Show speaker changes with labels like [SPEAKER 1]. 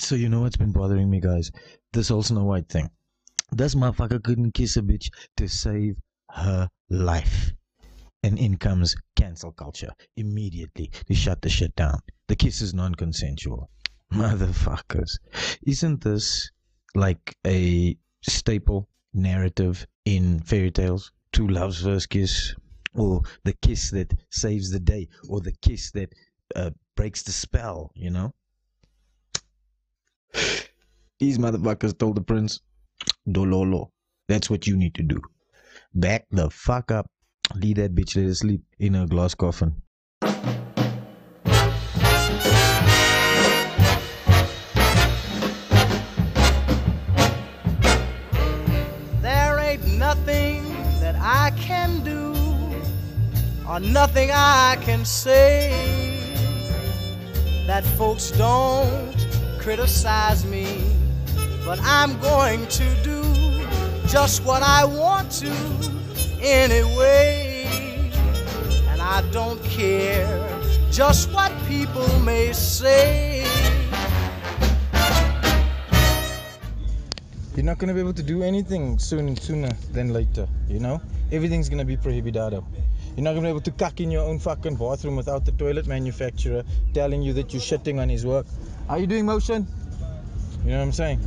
[SPEAKER 1] So you know what's been bothering me, guys? This whole Snow White thing. This motherfucker couldn't kiss a bitch to save her life. And in comes cancel culture immediately to shut the shit down. The kiss is non-consensual. Motherfuckers. Isn't this like a staple narrative in fairy tales? Two loves first kiss, or the kiss that saves the day, or the kiss that uh, breaks the spell, you know? These motherfuckers told the prince, Dololo, that's what you need to do. Back the fuck up. Leave that bitch let her sleep in a glass coffin.
[SPEAKER 2] There ain't nothing that I can do or nothing I can say that folks don't criticize me. But I'm going to do just what I want to anyway. And I don't care just what people may say.
[SPEAKER 3] You're not gonna be able to do anything soon sooner than later, you know? Everything's gonna be prohibitado. You're not gonna be able to cuck in your own fucking bathroom without the toilet manufacturer telling you that you're shitting on his work. Are you doing motion? You know what I'm saying?